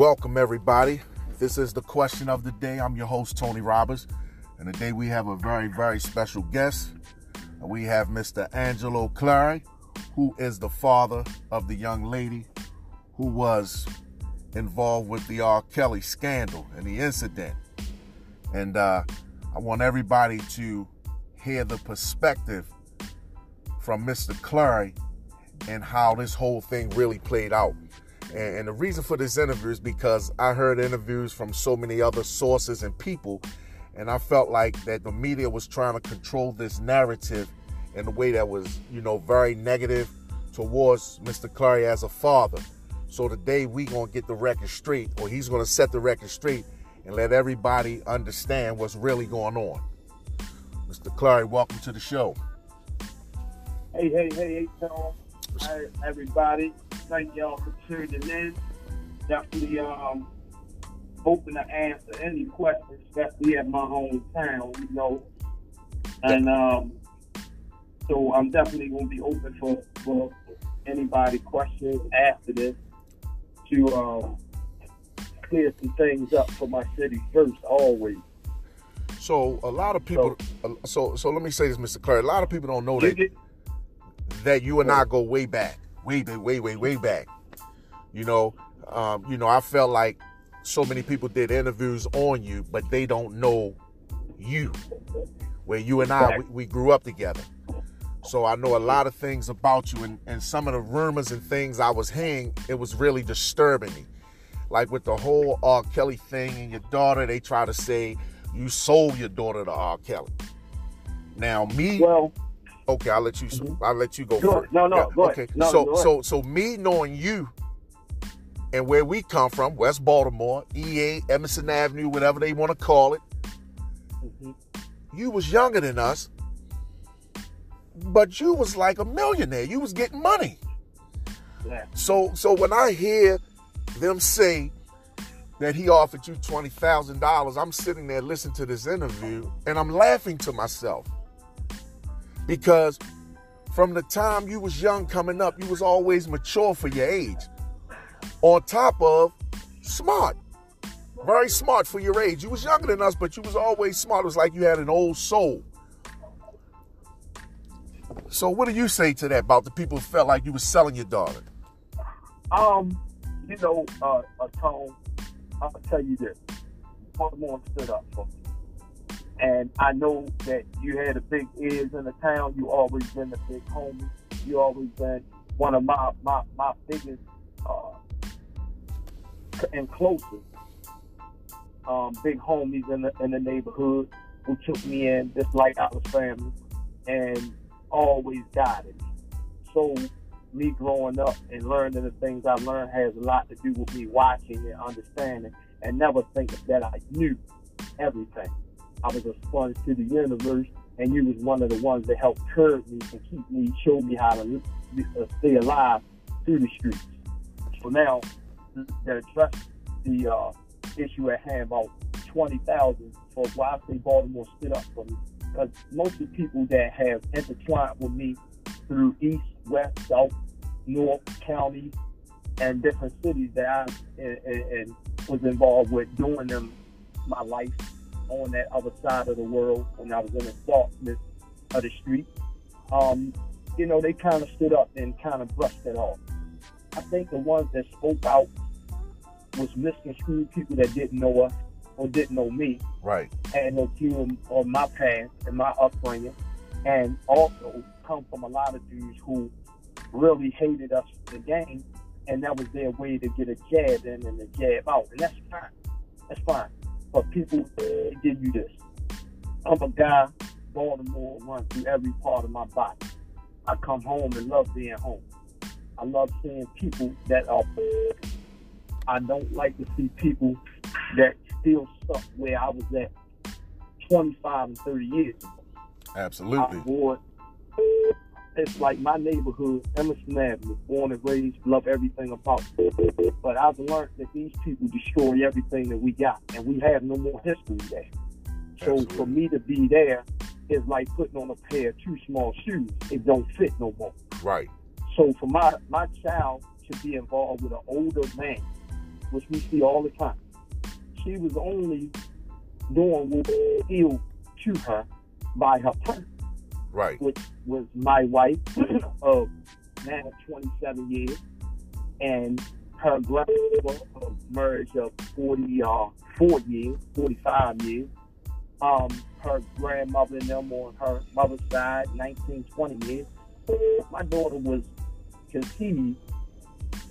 Welcome, everybody. This is the question of the day. I'm your host, Tony Roberts. And today we have a very, very special guest. We have Mr. Angelo Clary, who is the father of the young lady who was involved with the R. Kelly scandal and the incident. And uh, I want everybody to hear the perspective from Mr. Clary and how this whole thing really played out. And, and the reason for this interview is because I heard interviews from so many other sources and people, and I felt like that the media was trying to control this narrative in a way that was, you know, very negative towards Mr. Clary as a father. So today we gonna get the record straight, or he's gonna set the record straight and let everybody understand what's really going on. Mr. Clary, welcome to the show. Hey, hey, hey, hey, Tom. Hi, everybody. Thank y'all for tuning in. Definitely um, hoping to answer any questions, especially at my hometown, you know. And um, so I'm definitely going to be open for, for anybody questions after this to um, clear some things up for my city first, always. So a lot of people. So so, so let me say this, Mr. Clary. A lot of people don't know that that you and I go way back, way way way way back. You know, um, you know, I felt like so many people did interviews on you, but they don't know you. Where you and I, we, we grew up together. So I know a lot of things about you, and, and some of the rumors and things I was hearing, it was really disturbing me. Like with the whole R. Kelly thing and your daughter, they try to say you sold your daughter to R. Kelly. Now me, well, okay, I'll let you. Mm-hmm. I'll let you go, go first. No, no, yeah, go okay. No, so, so, so me knowing you and where we come from, West Baltimore, EA, Emerson Avenue, whatever they want to call it. Mm-hmm. You was younger than us, but you was like a millionaire. You was getting money. Yeah. So, so when I hear them say that he offered you twenty thousand dollars, I'm sitting there listening to this interview and I'm laughing to myself because from the time you was young coming up, you was always mature for your age. On top of smart. Very smart for your age. You was younger than us, but you was always smart. It was like you had an old soul. So what do you say to that about the people who felt like you was selling your daughter? Um, you know, uh, Tone, I'll tell you this. Baltimore stood up for me. And I know that you had a big ears in the town. You always been the big homie. You always been one of my my, my biggest uh, and closest um, big homies in the in the neighborhood who took me in just like I was family and always guided me. So me growing up and learning the things I learned has a lot to do with me watching and understanding and never thinking that I knew everything. I was a sponge to the universe, and you was one of the ones that helped curb me and keep me, show me how to uh, stay alive through the streets. So now, to address the uh, issue at hand about 20,000 for why I say Baltimore stood up for me, because most of the people that have intertwined with me through East, West, South, North counties, and different cities that I and, and was involved with doing them my life on that other side of the world when I was in the darkness of the street. Um, you know, they kind of stood up and kind of brushed it off. I think the ones that spoke out was misconstrued people that didn't know us or didn't know me. Right. And no view of my past and my upbringing. And also come from a lot of dudes who really hated us for the game. And that was their way to get a jab in and a jab out. And that's fine. That's fine but people give you this. I'm a guy, Baltimore runs through every part of my body. I come home and love being home. I love seeing people that are. I don't like to see people that still stuck where I was at 25 and 30 years ago. Absolutely. It's like my neighborhood, Emerson Avenue, born and raised, love everything about it. But I've learned that these people destroy everything that we got, and we have no more history there. So Absolutely. for me to be there is like putting on a pair of too small shoes. It don't fit no more. Right. So for my my child to be involved with an older man which we see all the time. She was only doing what was still to her by her person, Right. which was my wife of now 27 years, and her grandmother of marriage of 44 years, 45 years. Um, her grandmother and them on her mother's side, 19, 20 years. My daughter was conceived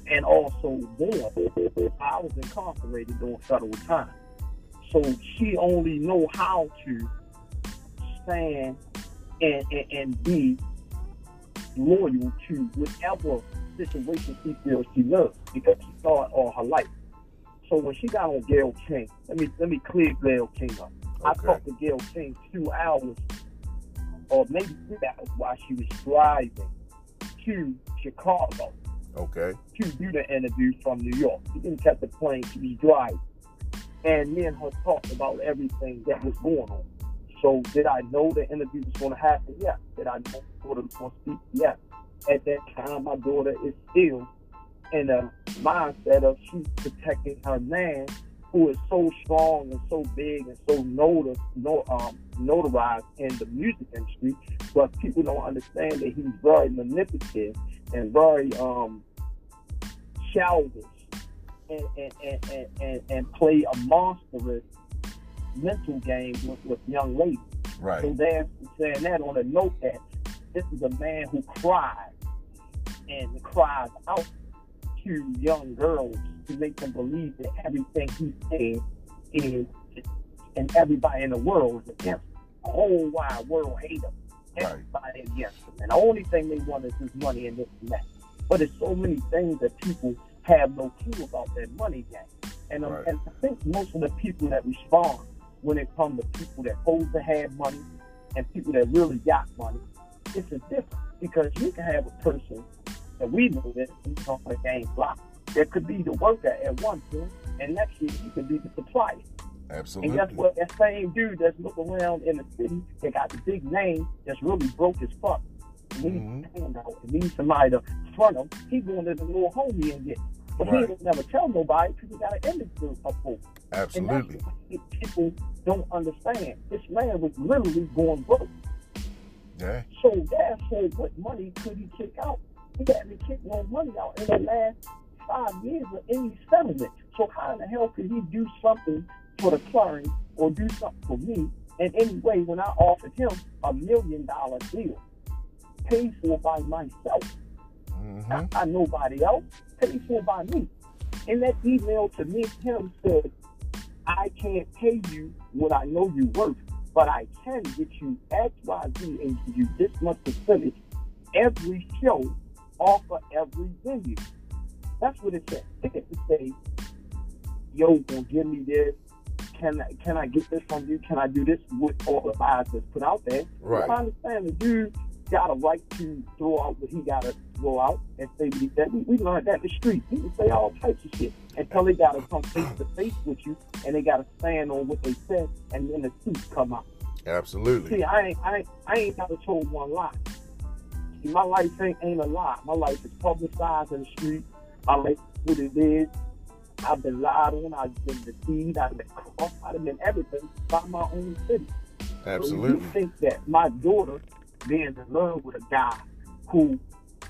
and also born. I was incarcerated during federal time. So she only know how to stand and, and, and be loyal to whatever situation she feels she loves because she saw it all her life. So when she got on Gayle King, let me let me clear Gayle King up. I talked to Gayle King two hours or maybe three hours while she was driving to Chicago Okay. to do the interview from New York. She didn't catch the plane, she was driving. And me and her talked about everything that was going on. So did I know the interview was going to happen? Yeah. Did I know my daughter was going to speak? Yeah. At that time, my daughter is still in a mindset of she's protecting her man who is so strong and so big and so notor, no, um, notarized in the music industry, but people don't understand that he's very manipulative and very um, childish and, and, and, and, and, and play a monstrous mental game with, with young ladies. So they're saying that on a note that this is a man who cries and cries out to young girls to make them believe that everything he said is and everybody in the world is against him. The whole wide world hate him. Right. Everybody against him. And the only thing they want is his money and this and that. But there's so many things that people have no clue about that money game. And, um, Right. and I think most of the people that respond when it comes to people that hold to have money and people that really got money, it's a difference because you can have a person that we know that is on the game block that could be the worker at one point, and next year he could be the supplier. Absolutely. And guess what? That same dude that's looking around in the city that got the big name that's really broke as fuck. Needs Mhm. a handout, and needs somebody to front him. He going to the little homie and get. But Right. he never tell nobody because he got an image to uphold. Absolutely. people don't understand. This man was literally going broke. Yeah. So therefore, what money could he kick out? He hadn't kicked no money out in the last five years of any settlement. So how in the hell could he do something for the client or do something for me in any way when I offered him a million dollar deal paid for by myself? Hmm not by nobody else, paid for by me. In that email to me, him said, I can't pay you what I know you worth, but I can get you X, Y, Z and give you this much percentage every show off of every venue. That's what it said. It didn't say, yo, gonna give me this. Can I, can I get this from you? Can I do this with all the lies that's put out there? Right. I understand the dude got a right to throw out what he got to throw out and say what he said. We, we learned that in the street. He can say all types of shit until they got to come face to face with you and they got to stand on what they said and then the truth come out. Absolutely. See, I ain't, I ain't, I ain't never told one lie. See, my life ain't, ain't a lie. My life is publicized in the street. My life is what it is. I've been lied on. I've been deceived. I've been crossed. I've been everything by my own city. So Absolutely. you think that my daughter being in love with a guy who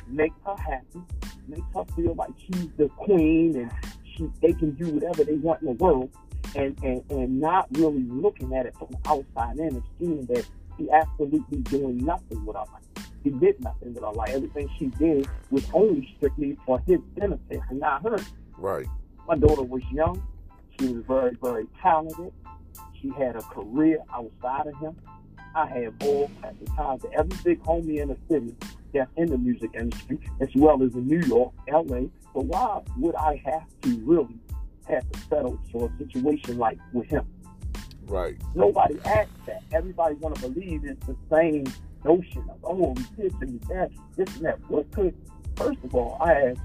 makes her happy, makes her feel like she's the queen and she they can do whatever they want in the world and, and, and not really looking at it from the outside in and seeing that she absolutely doing nothing with her life. She did nothing with her life. Everything she did was only strictly for his benefit and not hers. Right. My daughter was young. She was very, very talented. She had a career outside of him. I had all types of ties to every big homie in the city that's in the music industry, as well as in New York, LA. So why would I have to really have to settle for a situation like with him? Right. Nobody asked that. Everybody want to believe it's the same notion of, oh, we this and that, this and that. What could, first of all, I had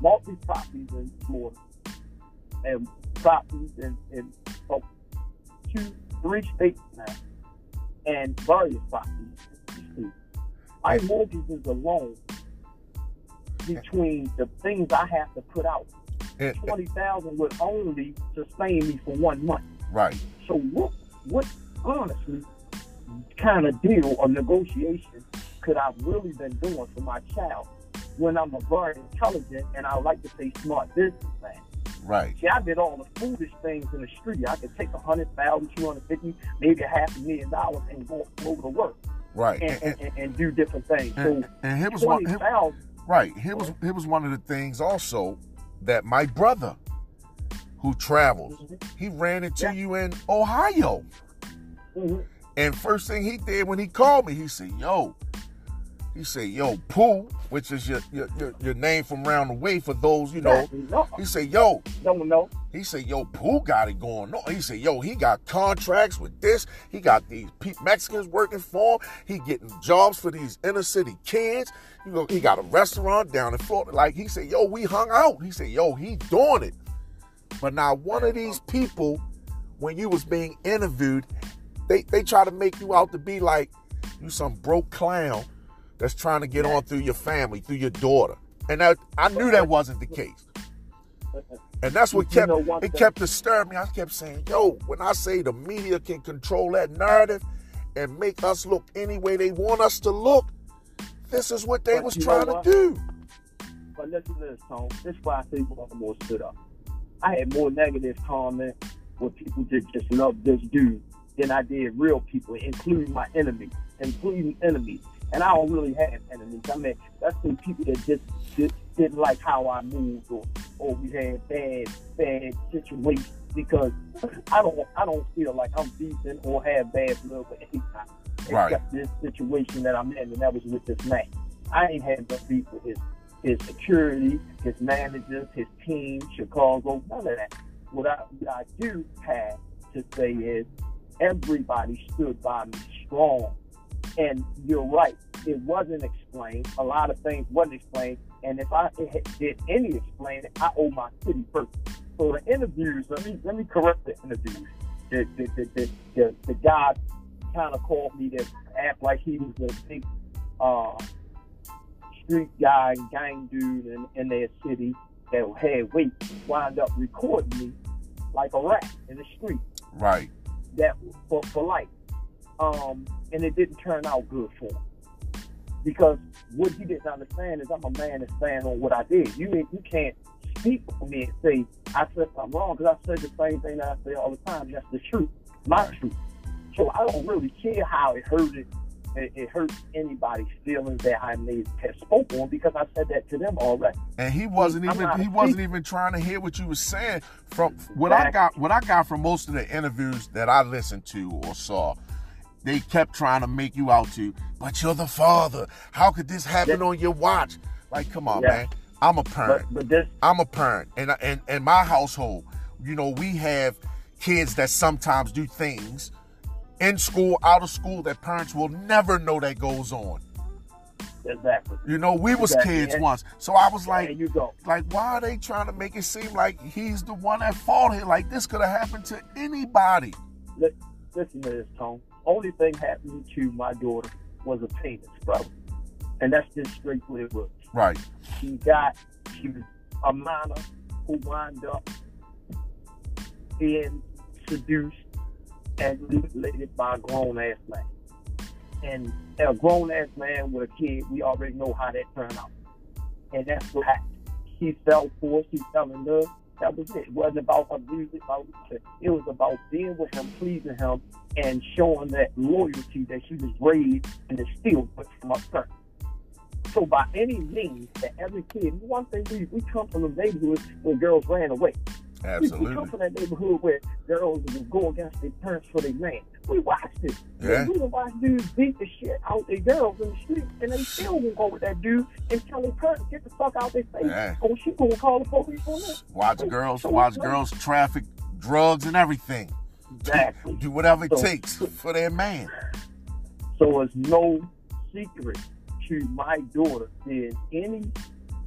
multi properties in Florida and properties in, in oh, two, three states now, and various properties. in two states. My mortgages alone between the things I have to put out eh, eh. twenty thousand would only sustain me for one month. Right. So what what honestly kind of deal or negotiation could I really been doing for my child when I'm a very intelligent and I like to say smart businessman? Right. See, I did all the foolish things in the street. I could take a hundred thousand, two hundred fifty, maybe a half a million dollars and go over to work Right. and, And, and, and, do different things. and, So and here was one. Here, thousand, right. Here was here was one of the things also that my brother, who travels, he ran into Yeah. you in Ohio. mhm, And first thing he did when he called me, he said, "Yo," he said, "Yo, Pooh," which is your your, your, your name from round the way for those you know. no, He said, "Yo," don't know. he said, "Yo, Pooh got it going on." He said, "Yo, he got contracts with this. He got these Mexicans working for him. He getting jobs for these inner city kids. You know, he got a restaurant down in Florida. Like he said, "Yo, we hung out." He said, "Yo, he doing it." But now one of these people, when you was being interviewed, they they try to make you out to be like you some broke clown that's trying to get on through your family, through your daughter. And that, I knew that wasn't the case. And that's what You kept know it kept disturbing me. I kept saying, yo, when I say the media can control that narrative and make us look any way they want us to look, this is what they But was trying to do. But listen to this, Tom. This is why I say Baltimore stood up. I had more negative comments where people just just love this dude than I did real people, including my enemies, including enemies. And I don't really have enemies. I mean, that's the people that just, just didn't like how I moved, or or we had bad bad situations. Because I don't I don't feel like I'm decent or have bad blood with anybody, Right. except this situation that I'm in, and that was with this man. I ain't had no beef with his his security, his managers, his team, Chicago, none of that. What I, what I do have to say is everybody stood by me strong. And you're right, it wasn't explained. A lot of things wasn't explained. And if I did any explaining, I owe my city first. So the interviews, let me let me correct the interviews. The the the the, the, the guy kind of called me to act like he was a big uh, street guy and gang dude in, in their city that had weight wind up recording me like a rat in the street Right. that for, for life. Um, and it didn't turn out good for him. Because what he didn't understand is I'm a man that stand on what I did. You you can't speak for me and say I said something wrong because I said the same thing that I say all the time. That's the truth, my truth. So I don't really care how it hurted. It, it hurt anybody's feelings that I may have spoken on because I said that to them already. And he wasn't I'm even he wasn't even trying to hear what you were saying. From what I got what I got from most of the interviews that I listened to or saw, they kept trying to make you out to, but you're the father. How could this happen Yeah. on your watch? Like, come on, Yeah. man. I'm a parent. But but this I'm a parent, and and in my household, you know, we have kids that sometimes do things in school, out of school, that parents will never know that goes on. exactly. You know, we was Exactly. kids And- once, so I was like, you go. like, why are they trying to make it seem like he's the one at fault here? Like this could have happened to anybody. Li- Listen to this, Tone. Only thing happening to my daughter was a penis, bro. And that's just straight what it was. Right, She got, she was a minor who wound up being seduced and manipulated by a grown ass man. And a grown ass man with a kid, we already know how that turned out. And that's what happened. She fell for it, she fell in love. That was it. It wasn't about her music, it was about being with him, pleasing him, and showing that loyalty that she was raised and instilled with from her parents. So by any means, that every kid, one thing we, we come from a neighborhood where girls ran away. We, we come from that neighborhood where girls would go against their parents for their man. We watched it. Yeah. We done watched dudes beat the shit out their girls in the street, and they still won't go with that dude and tell their parents, get the fuck out their face. Yeah. Oh, she gonna call the police on that. Watch girls, watch girls traffic drugs and everything. Exactly. Do whatever it So- takes for their man. So it's no secret to my daughter being any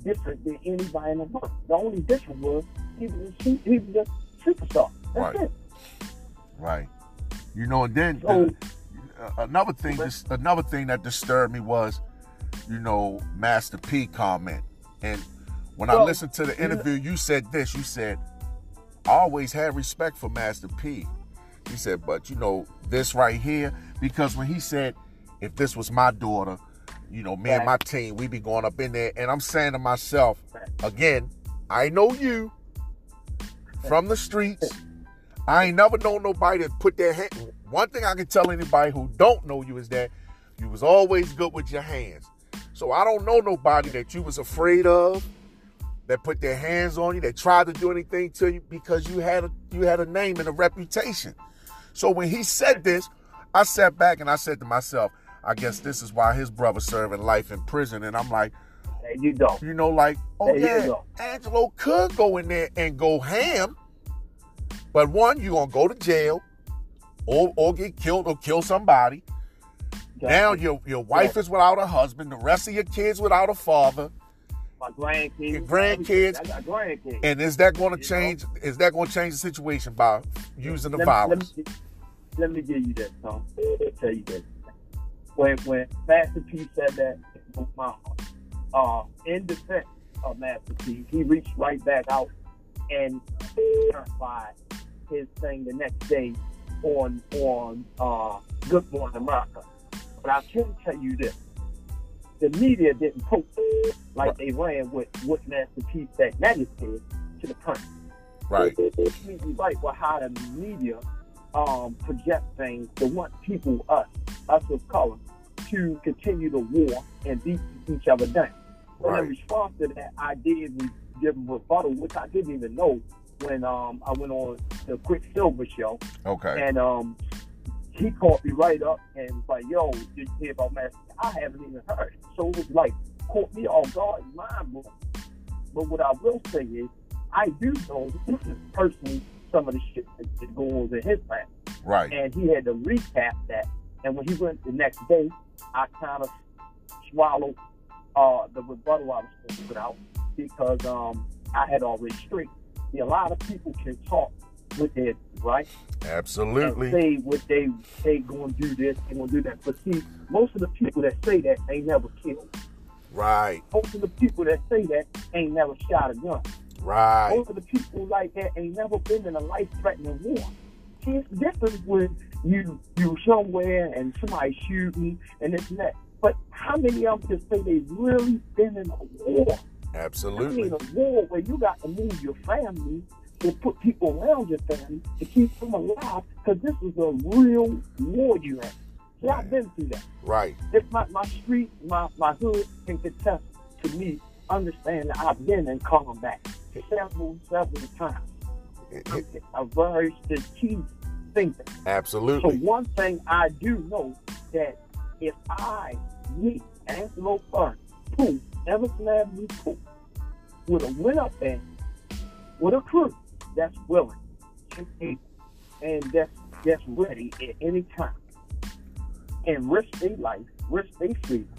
different than anybody in the world. The only difference was he was a, su- he was a superstar. That's Right. it. Right. You know, and then So uh, another thing, this, another thing that disturbed me was, you know, Master P comment, and when I listened to the interview, you said this. You said, I always had respect for Master P. He said, but you know, this right here, because when he said, if this was my daughter, you know, me and my team, we be going up in there. And I'm saying to myself, again, I know you from the streets. I ain't never known nobody to put their hand. One thing I can tell anybody who don't know you is that you was always good with your hands. So I don't know nobody that you was afraid of that put their hands on you, that tried to do anything to you because you had a you had a name and a reputation. So when he said this, I sat back and I said to myself, I guess this is why his brother serving life in prison. And I'm like, there you go. You know, like, oh there yeah, Angelo could go in there and go ham. But one, you're gonna go to jail or or get killed or kill somebody. Now your your wife yeah. is without a husband, the rest of your kids without a father. My grandkids. Your grandkids. I got grandkids. And is that going to change? Know? Is that to change the situation by using the let violence? Me, let, me, let me give you that, Tom. I'll tell you this. When when Master P said that, my uh, in defense of Master P, he reached right back out and clarified his thing the next day on on uh, Good Morning America. But I can tell you this: the media didn't post like they ran with what Master P said said to the print. Right. It's completely right for how the media um, project things to want people, us, us of color, to continue the war and beat each other down. Right. In response to that, I did give a rebuttal, which I didn't even know when um, I went on the Quicksilver show. Okay. And um, he called me right up and was like, "Yo, did you hear about Master?" I haven't even heard. So it was like caught me off guard, mind blowing. But what I will say is, I do know this is personally some of the shit that goes in his family. Right. And he had to recap that. And when he went the next day, I kind of swallowed uh, the rebuttal I was supposed to put out because um, I had already straight. See, a lot of people can talk with their right. Absolutely. And say what they they gonna do this, they gonna do that. But see, most of the people that say that ain't never killed. Right. Most of the people that say that ain't never shot a gun. Right. Most of the people like that ain't never been in a life threatening war. See, it's different when you you're somewhere and somebody shooting and this and that. But how many of them can say they've really been in a war? Absolutely. I mean, a war where you got to move your family and put people around your family to keep them alive because this is a real war you have. See, I've been through that. Right. If my, my street, my, my hood can contest to me, understand that I've been in combat several, several times. I'm a very strategic thinker. Absolutely. So one thing I do know that if I meet Angelo Fern, who Emerson Avenue Pooh, with a win up there, with a crew that's willing and able, and that's that's ready at any time, and risk their life, risk their freedom,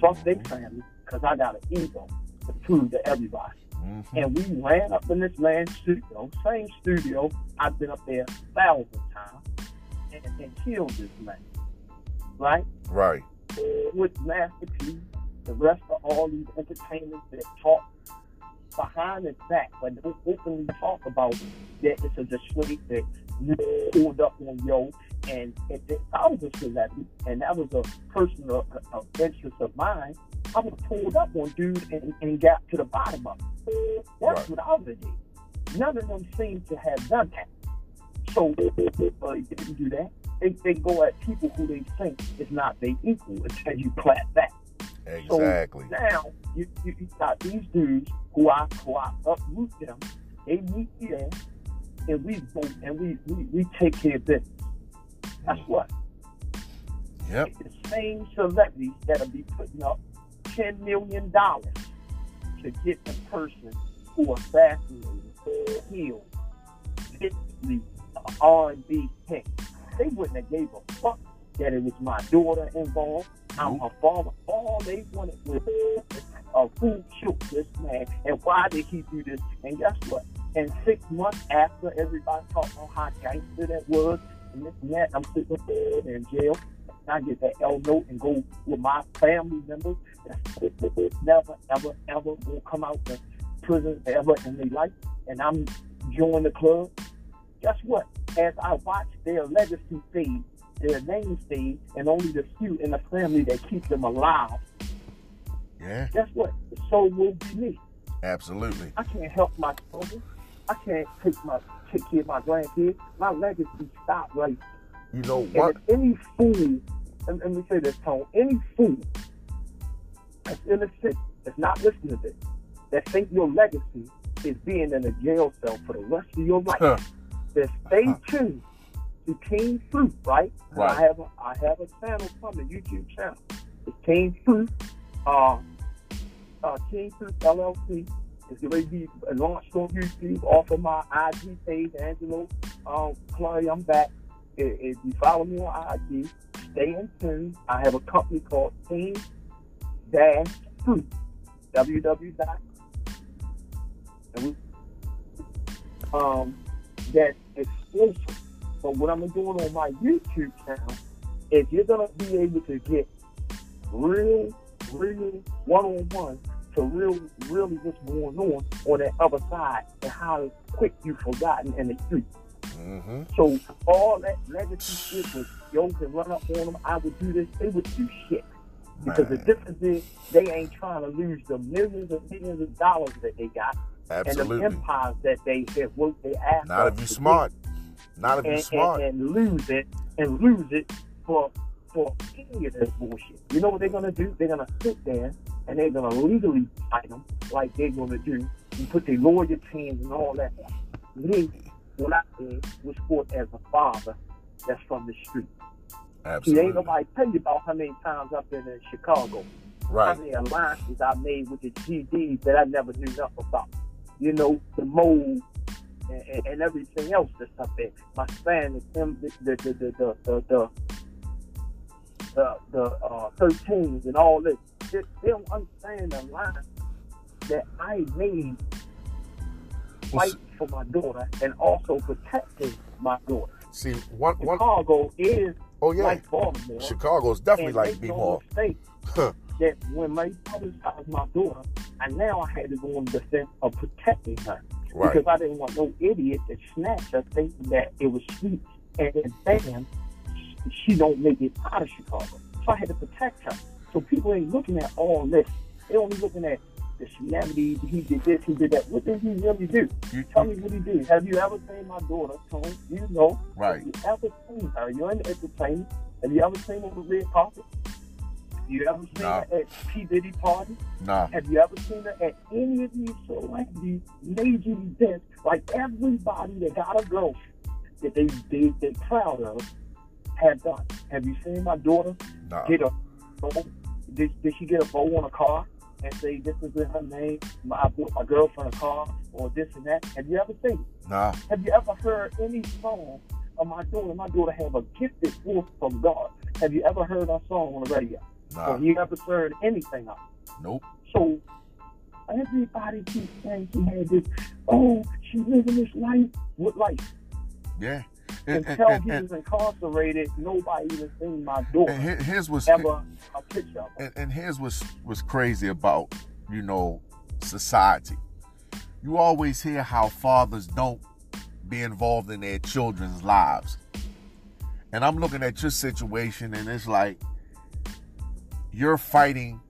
fuck their family, because I got an ego to prove to everybody. Mm-hmm. And we ran up in this man's studio, same studio. I've been up there a thousand times and, and killed this man. Right? Right. With Master P, the rest of all these entertainers that talk behind his back, but don't openly talk about that it's a disgrace that you pulled up on yo. And if, I was a celebrity and that was a personal of interest of mine, I would have pulled up on dude and, and got to the bottom of it. That's right. what I would have did. None of them seem to have done that. So uh, didn't do that. They, they go at people who they think is not their equal until you clap back. Exactly. So now you, you, you got these dudes who I who I uproot them. They meet me there, and we go and we, we, we take care of business. That's what. Yep. The same celebrities that'll be putting up ten million dollars to get the person who assassinated, killed, physically R&B king. They wouldn't have gave a fuck that it was my daughter involved. I'm her father. All they wanted was uh, who killed this man and why did he do this? And guess what? And six months after everybody talked about how gangster that was and this and that, I'm sitting in jail. I get that L note and go with my family members. Never, ever, ever will come out of prison ever in their life, and I'm joining the club. Guess what? As I watch their legacy fade, their name fade, and only the few in the family that keep them alive. Yeah. Guess what? So will be me. Absolutely. I can't help my children. I can't take my take care of my grandkids. My legacy stopped right. You know what? any fool, and let me say this, Tone, any fool that's innocent, that's not listening to this, that think your legacy is being in a jail cell for the rest of your life, Huh. Then stay tuned to King Fruit, right? Right. I have a I have a channel from a YouTube channel. It's King Fruit, uh, uh, King Fruit LLC. It's going to be launched on YouTube off of my IG page, Angelo um, Clary. I'm back. If, you follow me on IG, stay in tune. I have a company called Team Dash Fruit. www. And we, um, that's exclusive. But what I'm doing on my YouTube channel is you're gonna be able to get real, real one-on-one to real, really what's going on on that other side and how quick you've forgotten in the street. Mm-hmm. So all that legacy shit was yo can run up on them. I would do this. They would do shit because the difference is they ain't trying to lose the millions and millions of dollars that they got and Absolutely. the empires that they have worked their ass Not if you smart. Not if you and, smart. and, and lose it and lose it for for any of this bullshit. You know what they're gonna do? They're gonna sit there and they're gonna legally fight them like they're gonna do and put their lawyers' hands and all that. Me, what I did was fought as a father that's from the street. See, Absolutely. ain't nobody tell you about how many times I've been in Chicago Right. how many alliances I made with the GDs that I never knew nothing about. You know, the mold and, and, and everything else that's up there. My Spanish, them, the the the the the the, the, the, the uh, 13s and all this. They, they don't understand the line that I made Well, fight for my daughter and also protecting my daughter. See, one, one, Chicago is oh yeah, like Baltimore. Chicago's definitely and like make B no Huh. that when my father my daughter, and now I had to go in defense of protecting her Right. because I didn't want no idiot to snatch her thinking that it was sweet and then bam, she don't make it out of Chicago. So I had to protect her. So people ain't looking at all this. They only looking at the celebrity. He did this. He did that. What did he really do? You, Tell me what he did. Have you ever seen my daughter, Tony? You know. Right. Have you ever seen her? You're in the entertainment. Have you ever seen her with red carpet? Have you ever seen Nah. her at P. Diddy party? nah. Have you ever seen her at any of these celebrity major events? Like everybody that got a girlfriend that they they they proud of have done. Have you seen my daughter Nah. get a bow? Did, did she get a bow on a car and say this is in her name? My, I bought my girlfriend a car or this and that. Have you ever seen? it? Nah. Have you ever heard any song of my daughter? My daughter have a gifted voice from God. Have you ever heard our song on the radio? Nah. Have you ever heard anything it? Nope. So everybody keeps saying she had this, oh, she living this life. What life? Yeah. And, and, Until and, he was incarcerated, nobody even seen my door. and here- here's what's ever a picture and, and here's what's what's crazy about you know society. You always hear how fathers don't be involved in their children's lives, and I'm looking at your situation, and it's like you're fighting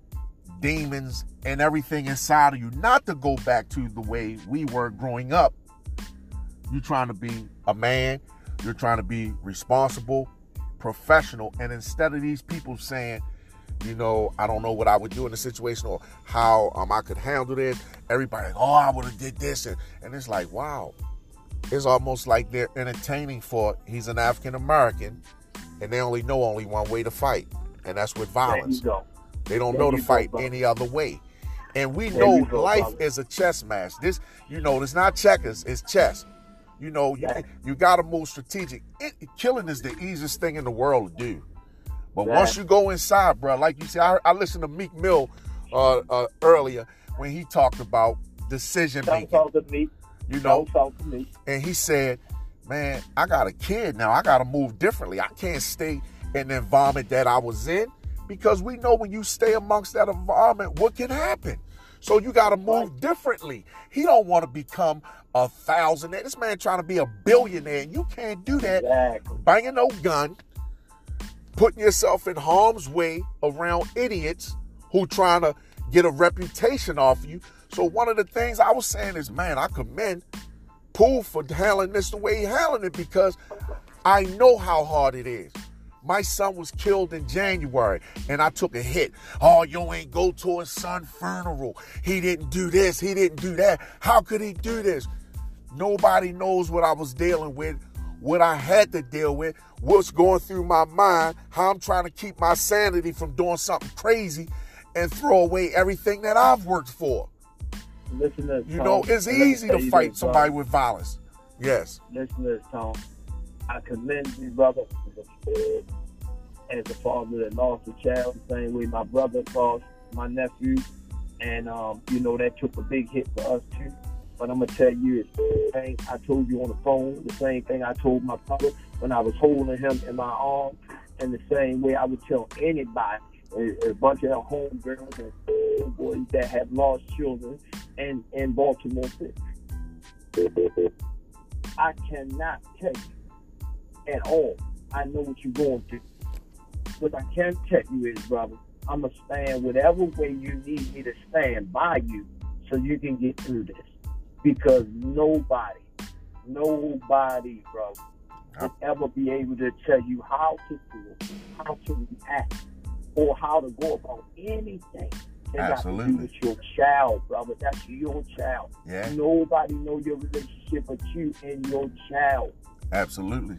demons and everything inside of you. Not to go back to the way we were growing up. You're trying to be a man. You're trying to be responsible, professional, and instead of these people saying, you know, I don't know what I would do in the situation or how um, I could handle this. Everybody, oh, I would have did this, and, and it's like, wow, it's almost like they're entertaining for he's an African American, and they only know only one way to fight, and that's with violence. go. They don't There know to go, fight brother. any other way. And we There know go, life brother. is a chess match. This, you know, it's not checkers, it's chess. You know, you, you got to move strategic. It, killing is the easiest thing in the world to do. But Yeah. once you go inside, bro, like you said, I, I listened to Meek Mill uh, uh, earlier when he talked about decision Don't making. talk to me. You know, Don't talk to me. and he said, "Man, I got a kid now. I got to move differently. I can't stay the environment that I was in because we know when you stay amongst that environment, what can happen. So you got to move differently. He don't want to become a thousandaire. This man trying to be a billionaire. You can't do that. Exactly. Banging no gun, putting yourself in harm's way around idiots who trying to get a reputation off you. So one of the things I was saying is, man, I commend Pooh for handling this the way he handling it because I know how hard it is. My son was killed in January and I took a hit. Oh, you ain't go to his son funeral. He didn't do this. He didn't do that. How could he do this? Nobody knows what I was dealing with, what I had to deal with, what's going through my mind, how I'm trying to keep my sanity from doing something crazy and throw away everything that I've worked for. Listen to You know, it's easy to fight somebody with violence. Yes. Listen to this, Tom. I commend you, brother, as a father that lost a child, the same way my brother lost my nephew. And, um, you know, that took a big hit for us, too. But I'm going to tell you, the same thing I told you on the phone, the same thing I told my brother when I was holding him in my arms, and the same way I would tell anybody, a, a bunch of homegirls and boys that have lost children in, in Baltimore City. I cannot tell you at all. I know what you're going through. What I can tell you is, brother, I'm going to stand whatever way you need me to stand by you so you can get through this. Because nobody, nobody, bro, will ever be able to tell you how to feel, how to react, or how to go about anything that Absolutely. got to do with your child, brother. That's your child. Yeah. Nobody know your relationship but you and your child. Absolutely.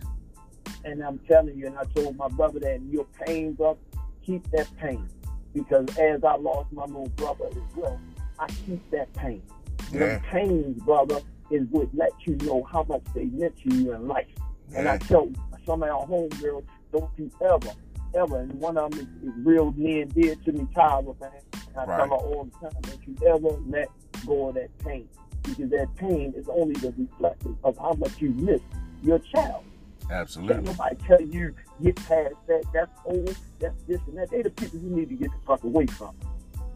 And I'm telling you, and I told my brother that your pain, brother, keep that pain. Because as I lost my little brother as well, I keep that pain. Yeah. The pains, brother, is what let you know how much they meant to you in life. Yeah. And I tell some of our homegirls, don't you ever, ever, and one of them is, is real near and dear to me, Tyler, man. And I right. tell her all the time, don't you ever let go of that pain. Because that pain is only the reflection of how much you miss your child. Absolutely. Can't nobody tell you get past that. That's old. That's this and that. They the people you need to get the fuck away from.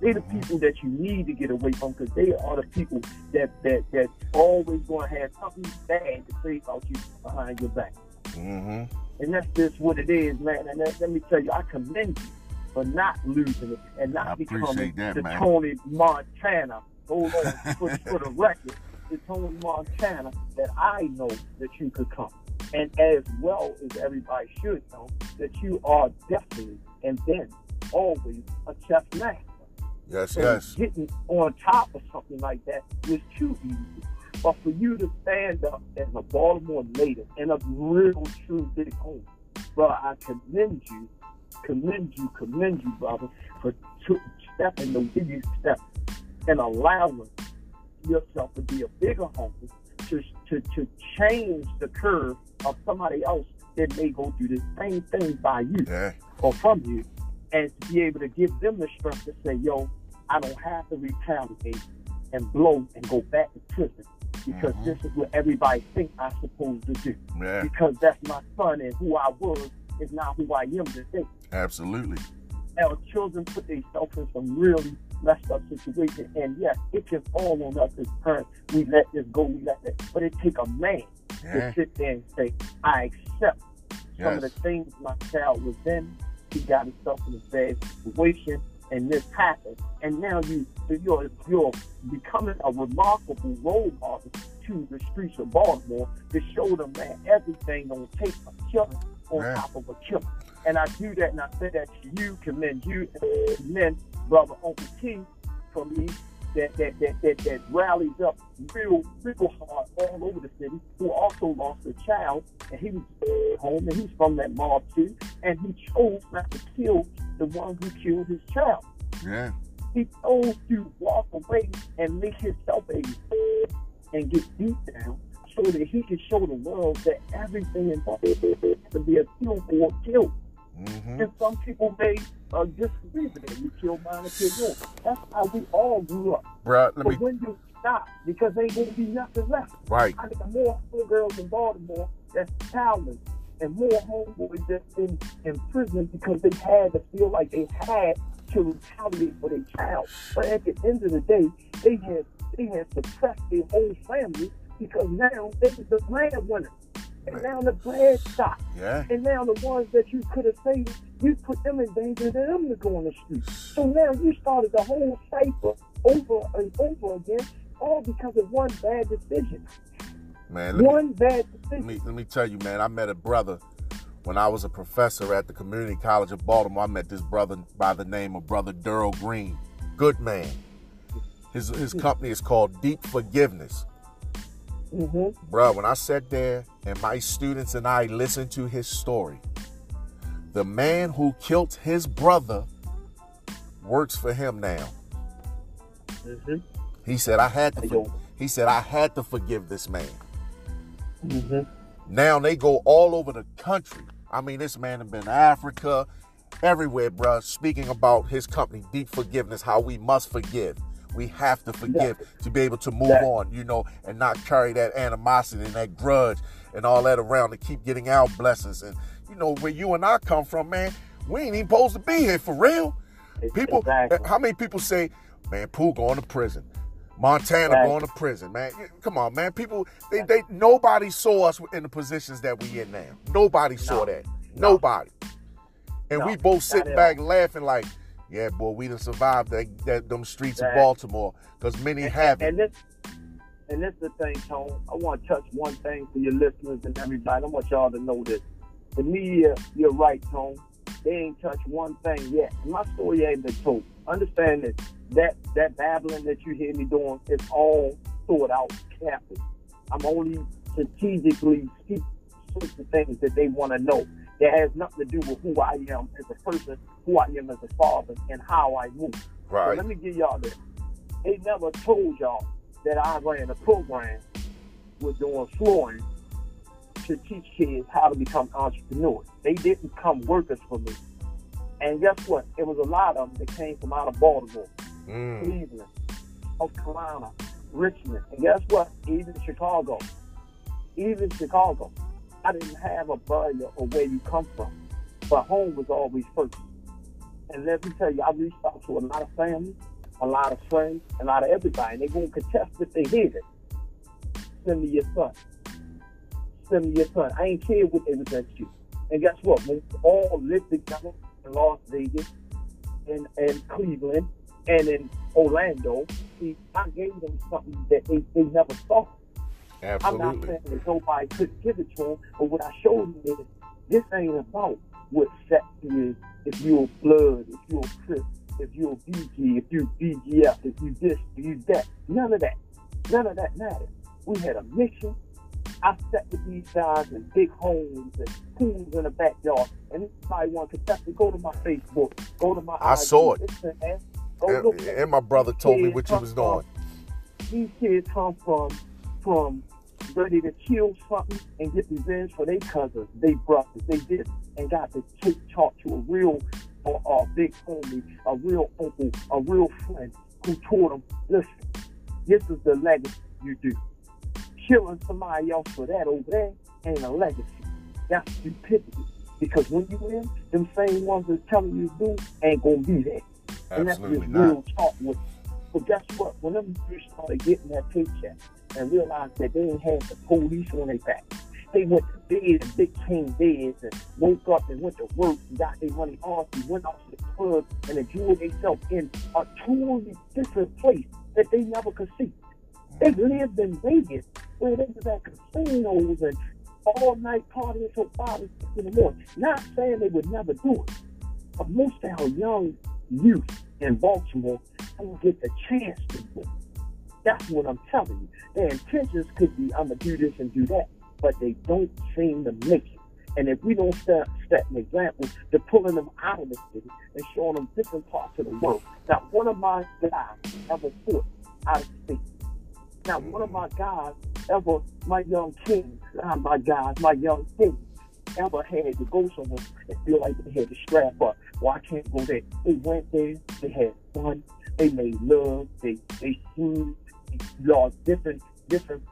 They the mm-hmm. people that you need to get away from because they are the people that that that always going to have something bad to say about you behind your back. Mm-hmm. And that's just what it is, man. And that, let me tell you, I commend you for not losing it and not I becoming that, the man. Tony Montana. Hold on, for, for the record, the Tony Montana that I know that you could come. And as well as everybody should know, that you are definitely and then always a chess master. Yes, so yes. Getting on top of something like that was too easy. But for you to stand up as a Baltimore native and a real true big home, bro, I commend you, commend you, commend you, brother, for stepping the way you step and allowing yourself to be a bigger home to, to, to change the curve of somebody else that may go through the same thing by you yeah. or from you and to be able to give them the strength to say, yo, I don't have to retaliate and blow and go back to prison because mm-hmm. this is what everybody thinks I'm supposed to do. Yeah. Because that's my son and who I was is not who I am today. Absolutely. Our children put themselves in some really messed up situations, and yes, it can fall on us as parents. We let this go, we let that, but it take a man yeah. to sit there and say, "I accept yes. some of the things my child was in. He got himself in a bad situation, and this happened, and now you you're you're becoming a remarkable role model to the streets of Baltimore to show them that everything don't take a killer on Man. top of a killer. And I do that, and I say that to you, commend you, and commend brother Uncle T for me that that that that, that rallies up real real hard all over the city. Who also lost a child, and he was home, and he's from that mob too, and he chose not to kill the one who killed his child. Yeah. He chose to walk away and make himself a and get beat down so that he can show the world that everything in has to be a kill or kill. Mm-hmm. And some people may uh, disagree with it. You kill mine, I kill yours. That's how we all grew up. Bruh, let but me... when you stop, because ain't going to be nothing left. Right. I think more girls in Baltimore that's talented and more homeboys that's in, in prison because they had to feel like they had to retaliate for their child. But at the end of the day, they had they had suppressed their whole family because now they was the breadwinner. And now the bread stopped. Yeah. And now the ones that you could have saved, you put them in danger to them to go on the street. So now you started the whole cycle over and over again, all because of one bad decision. Man, let me, One bad let decision. me let me tell you, man. I met a brother when I was a professor at the Community College of Baltimore. I met this brother by the name of Brother Durrell Green. Good man. His his company is called Deep Forgiveness. Hmm Bro, when I sat there and my students and I listened to his story, the man who killed his brother works for him now. hmm He said I had to. For, he said I had to forgive this man. hmm Now they go all over the country. I mean, this man has been Africa, everywhere, bruh, speaking about his company, Deep Forgiveness, how we must forgive. We have to forgive to be able to move That- on, you know, and not carry that animosity and that grudge and all that around to keep getting our blessings. And, you know, where you and I come from, man, we ain't even supposed to be here for real. People, Exactly. how many people say, man, Pooh going to prison? Montana Right. going to prison, man. Come on, man. People, they, they, nobody saw us in the positions that we in now. Nobody saw No. that. No. Nobody. And No, we both sitting back laughing like, yeah, boy, we done survived that, that them streets of Baltimore because many haven't. And this, and this the thing, Tone. I want to touch one thing for your listeners and everybody. I want y'all to know this. The media, you're right, Tone. They ain't touched one thing yet. My story ain't been told. Understand that that that babbling that you hear me doing is all thought out carefully. I'm only strategically speaking certain things that they want to know. That has nothing to do with who I am as a person, who I am as a father, and how I move. So right. let me give y'all this. They never told y'all that I ran a program with doing flooring to teach kids how to become entrepreneurs. They didn't come workers for me. And guess what? It was a lot of them that came from out of Baltimore, Mm. Cleveland, North Carolina, Richmond. And guess what? Even Chicago. Even Chicago. I didn't have a barrier of where you come from. But home was always first. And let me tell you, I reached out to a lot of families, a lot of friends, a lot of everybody. And they won't contest if they hear it. Send me your son. Send me your son. I ain't care what they was you. And guess what? When all lived together in Las Vegas, in, in Cleveland, and in Orlando, see, I gave them something that they, they never saw. I'm not saying that nobody could give it to him, but what I showed them is this ain't about what sex is, if you're blood, if you're Crip, if you're BG, if you're BGF, if you this, if you that. None of that. None of that matters. We had a mission. I sat with these guys in big homes and pools in the backyard. And if anybody want to contest it, go to my Facebook, go to my I IG. saw it. It's. Go And, at and my brother told me what you was doing. from- These kids come from from ready to kill something and get revenge for their cousins, their brothers, they did, and got to take talk to a real uh, uh, big homie, a real uncle, a real friend who told them, listen, this is the legacy you do. Killing somebody else for that over there ain't a legacy. That's stupidity. Because when you win, them same ones that's telling you to do ain't gonna be there. And that's Absolutely just not. real talk with. But guess what? When them dudes started getting that paycheck and realized that they ain't had the police on their back, they went to bed and big king beds and woke up and went to work and got their money off and went off to the club and enjoyed themselves in a totally different place that they never could see. They lived in Vegas where they was at casinos and all night partying until five in the morning. Not saying they would never do it, but most of our young youth in Baltimore don't get the chance to do. That's what I'm telling you. Their intentions could be, I'm gonna do this and do that, but they don't seem to make it. And if we don't set, set an example to pulling them out of the city and showing them different parts of the world. Now, one of my guys ever fought out of state. Now, one of my guys ever, my young kings, not uh, my guys, my young kings, ever had to go somewhere and feel like they had to strap up. Well, I can't go there. They went there, they had fun, they made love, they they seen lost different different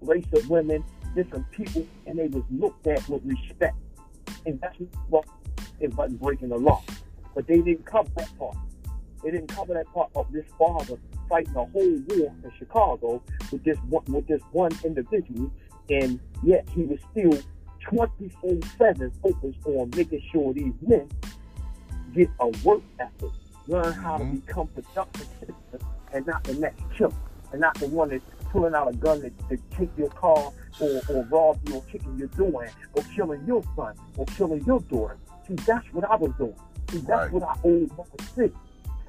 race of women, different people, and they was looked at with respect. And that's what it wasn't breaking the law. But they didn't cover that part. They didn't cover that part of this father fighting a whole war in Chicago with this one, with this one individual, and yet he was still 24/7 focused on making sure these men get a work ethic, learn how Mhm. to become productive citizens, and not the next killer, and not the one that's pulling out a gun to, to take your car or, or rob you or kicking your door in or killing your son or killing your daughter. See, that's what I was doing. See, that's Right. what I owed my city.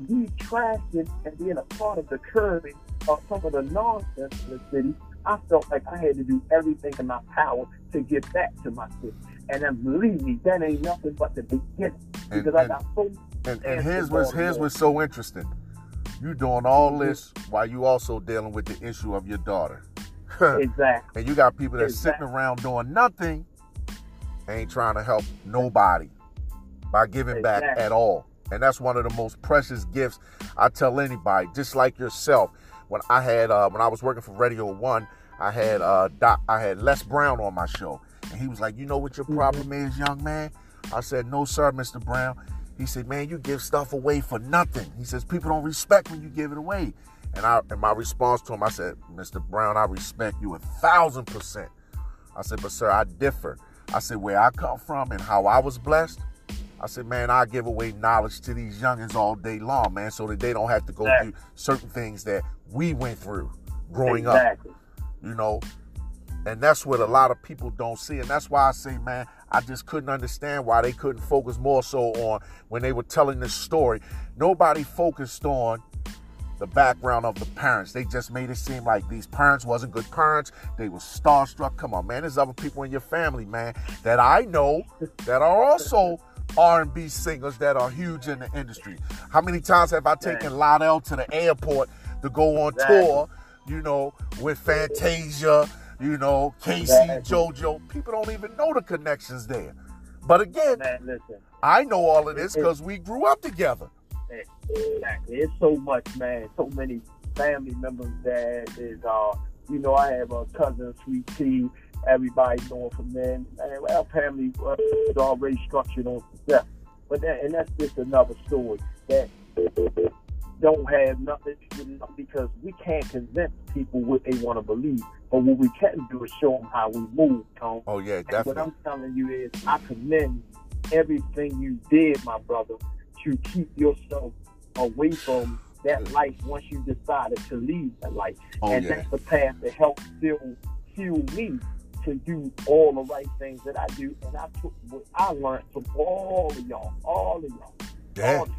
Me trashing and being a part of the curbing of some of the nonsense in the city, I felt like I had to do everything in my power to get back to my city. And then believe me, that ain't nothing but the beginning. And- Because I got so And, and And here's what's here's what's so interesting. You doing all mm-hmm. this while you also dealing with the issue of your daughter. exactly. and you got people that's Exactly. sitting around doing nothing, ain't trying to help nobody by giving back at all. And that's one of the most precious gifts I tell anybody, just like yourself. When I had uh, when I was working for Radio One, I had uh, Doc, I had Les Brown on my show, and he was like, "You know what your Mhm. problem is, young man?" I said, "No, sir, Mr. Brown." He said, "Man, you give stuff away for nothing." He says, "People don't respect when you give it away." And I, and my response to him, I said, "Mr. Brown, I respect you a thousand percent." I said, "But sir, I differ." I said, "Where I come from and how I was blessed." I said, man, I give away knowledge to these youngins all day long, man, so that they don't have to go through certain things that we went through growing up, you know. And that's what a lot of people don't see. And that's why I say, man, I just couldn't understand why they couldn't focus more so on when they were telling this story. Nobody focused on the background of the parents. They just made it seem like these parents wasn't good parents. They were starstruck. Come on, man. There's other people in your family, man, that I know that are also R&B singers that are huge in the industry. How many times have I taken Lionel to the airport to go on Exactly. tour, you know, with Fantasia, you know, K-Ci, Exactly. JoJo. People don't even know the connections there. But again, Man, listen. I know all of this because we grew up together. Exactly. It's so much, man. So many family members that is, uh, you know, I have a cousin, Sweet Tea. Everybody knowing from them. And our family uh, is already structured on success. But that, and that's just another story that don't have nothing to do with because we can't convince people what they want to believe. But what we can do is show them how we move, Tone. Oh yeah, And what. I'm telling you is, I commend everything you did, my brother, to keep yourself away from that life once you decided to leave that life. Oh and yeah. that's the path that helped still fuel me to do all the right things that I do. And I took what I learned from all of y'all, all of y'all, Yeah. all of y'all,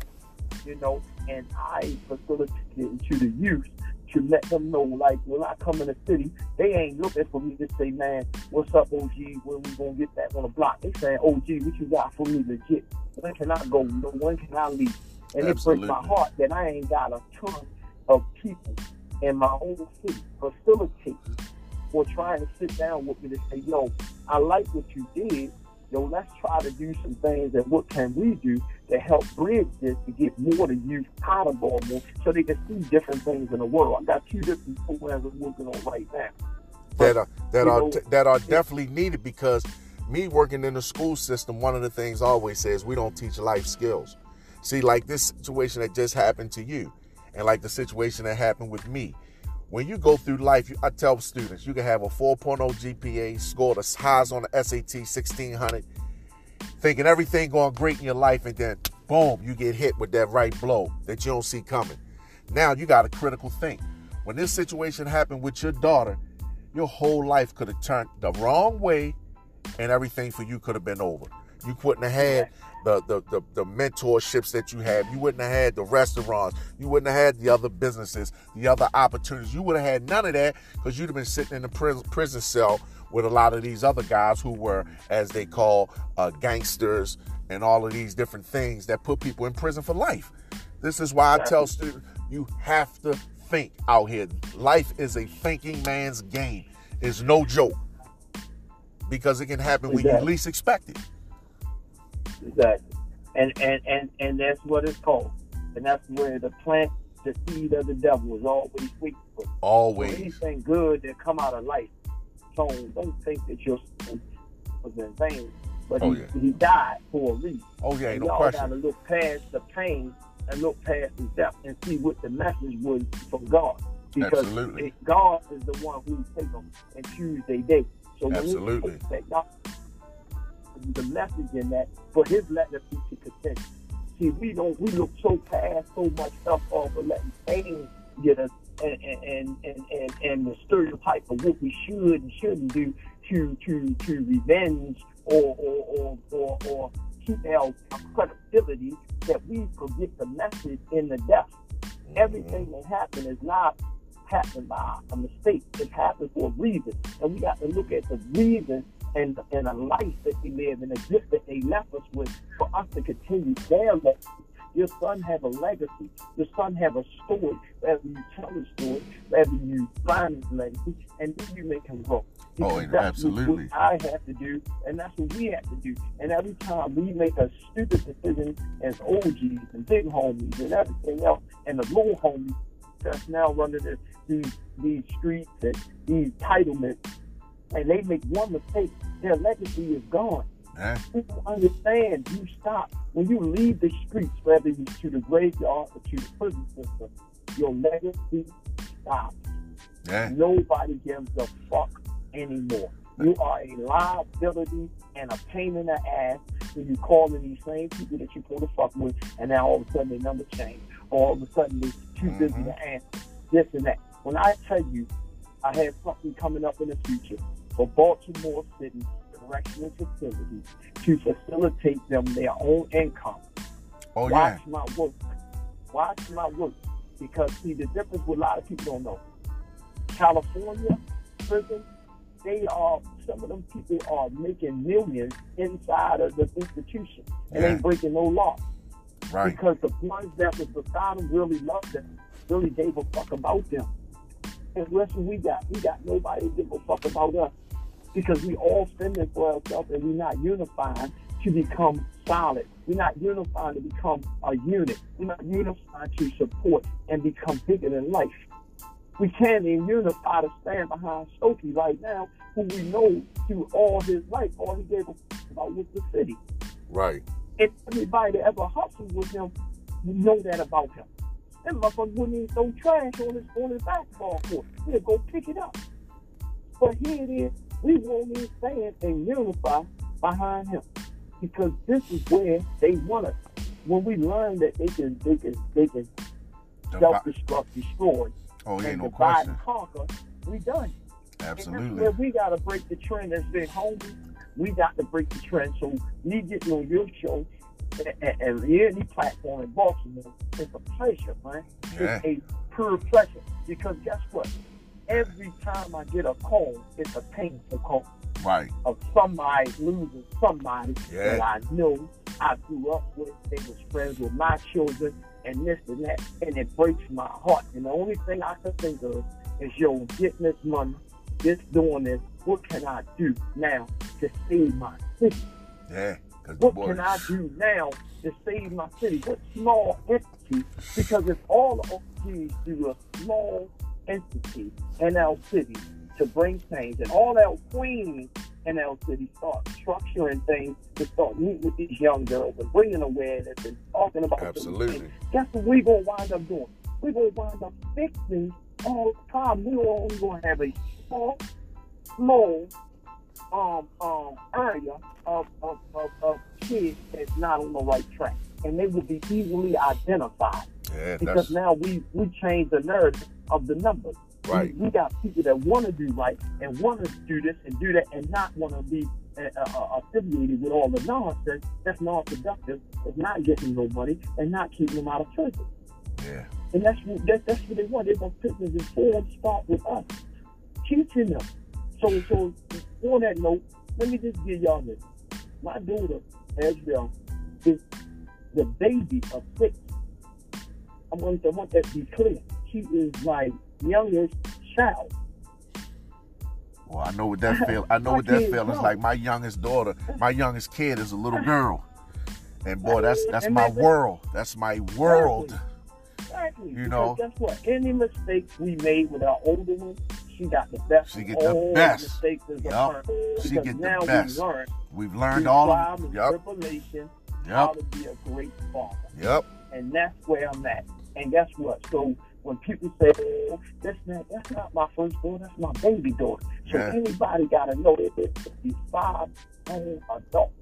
you know, and I facilitated to the youth to let them know, like, when I come in the city, they ain't looking for me to say, man, what's up, OG? When we gonna get back on the block? They saying, OG, what you got for me legit? When can I go? No, when can I leave? And it breaks my heart that I ain't got a ton of people in my own city facilitating or trying to sit down with me to say, yo, I like what you did. Yo, let's try to do some things and what can we do to help bridge this to get more to youth out of Baltimore so they can see different things in the world. I've got two different programs I'm working on right now. that are that are know, that are definitely needed because me working in the school system, one of the things I always says we don't teach life skills. See, like this situation that just happened to you, and like the situation that happened with me. When you go through life, you, I tell students you can have a 4.0 GPA, score the highs on the SAT 1600, thinking everything going great in your life, and then boom, you get hit with that right blow that you don't see coming. Now you got a critical think. When this situation happened with your daughter, your whole life could have turned the wrong way and everything for you could have been over. You wouldn't have had the, the, the, the mentorships that you have. You wouldn't have had the restaurants. You wouldn't have had the other businesses, the other opportunities. You would have had none of that because you'd have been sitting in the prison cell with a lot of these other guys who were, as they call, uh, gangsters and all of these different things that put people in prison for life. This is why I tell students you have to think out here. Life is a thinking man's game. It's no joke because it can happen when you least expect it. Exactly. And, and, and, and that's what it's called. And that's where the plant, the seed of the devil is always weak. So Always. anything good that come out of life, so don't think that your was in vain. But Oh, he, yeah. he died for a reason. Oh yeah, And no y'all got to look past the pain and look past his death and see what the message was from God. Because Absolutely. it- God is the one who take them and choose their day. So when Absolutely. that God, the message in that for His legacy to continue. See, we don't we look so past so much stuff off of letting pain get us and and, and, and, and the stereotype of what we should and shouldn't do to to to revenge or or or or, or keep our credibility that we forget the message in the death. Mm-hmm. Everything that happened is not happened by a mistake. It happened for a reason. And we got to look at the reason and, and a life that they live and the gift that they left us with for us to continue their legacy. Your son have a legacy. Your son have a story. Whether you tell a story, whether you find his legacy, and then you make him grow. Oh, that's absolutely. What I have to do, and that's what we have to do. And every time we make a stupid decision as OGs and big homies and everything else, and the little homies that's now running the, these these streets and these entitlements, and they make one mistake, their legacy is gone. Yeah. People understand you stop when you leave the streets, whether it's to the graveyard or to the prison system, your legacy stops. Yeah. Nobody gives a fuck anymore. You are a liability and a pain in the ass when you calling these same people that you supposed to fuck with, and now all of a sudden their number change. Or all of a sudden they're too busy Mhm. to answer this and that. When I tell you, I have something coming up in the future for Baltimore City correctional facilities to facilitate them their own income. Oh yeah. Watch my work. Watch my work. Because see the difference what a lot of people don't know. California prison, they are some of them people are making millions inside of the institution and Yeah. ain't breaking no law. Right. Because the ones that was beside them really loved them, really gave a fuck about them. And listen, we got we got nobody to give a fuck about us because we all fending for ourselves and we're not unifying to become solid. We're not unifying to become a unit. We're not unifying to support and become bigger than life. We can't even unify to stand behind Stokey right now, who we know through all his life, all he gave a about was the city. Right. And everybody that ever hustled with him know that about him. That motherfucker wouldn't even throw trash on his on his basketball court. He'd go pick it up. But here it is, we won't even stand and unify behind him. Because this is where they want us. When we learn that they can they can they can self destruct, destroy, oh yeah, and no divide question. and conquer, we done. Absolutely. we gotta break the trend that's been homie. We got to break the trend. So me getting on your show and, and, and any platform in Baltimore, it's a pleasure, man. Yeah. It's a pure pleasure. Because guess what? Every time I get a call, it's a painful call Right. of somebody losing somebody Yeah. that I know I grew up with. They was friends with my children and this and that, and it breaks my heart. And the only thing I can think of is, yo, getting this money, just doing this. What can I do now to save my city? Yeah. What boy. can I do now to save my city? What small entity? Because if all the OGs do a small entity in our city to bring change, and all our queens in our city start structuring things to start meeting with these young girls and bringing awareness and talking about Absolutely. guess what we're gonna wind up doing? We gonna wind up fixing all the problems. We only gonna have a small, small um um area of, of, of, of kids that's not on the right track. And they will be easily identified Yeah. because now we, we changed the narrative of the numbers. right. We, we got people that want to do right and want to do this and do that and not want to be uh, uh, affiliated with all the nonsense that's non-productive, that's not getting no money and not keeping them out of prison. Yeah. And that's what that, that's what they want. They want prisoners informed start with us, teaching them. So so on that note, let me just give y'all this. My daughter, Ezra, is the baby of six. I want I want that to be clear. She is my youngest child. Well, I know what that feel. I know what that feels like. My youngest daughter, my youngest kid is a little girl, and boy, that's that's my world. That's my world. Exactly. You Because know. guess what? Any mistakes we made with our older one, she got the best. She get the all best. mistakes as a Yup. parent. She get the now best. we learned We've learned all of and Yep. tribulation how Yep. to be a great father. Yep. And that's where I'm at. And guess what? So when people say, oh, that's not, that's not my first daughter, that's my baby daughter. So Yeah. anybody got to know that there's these five grown adults,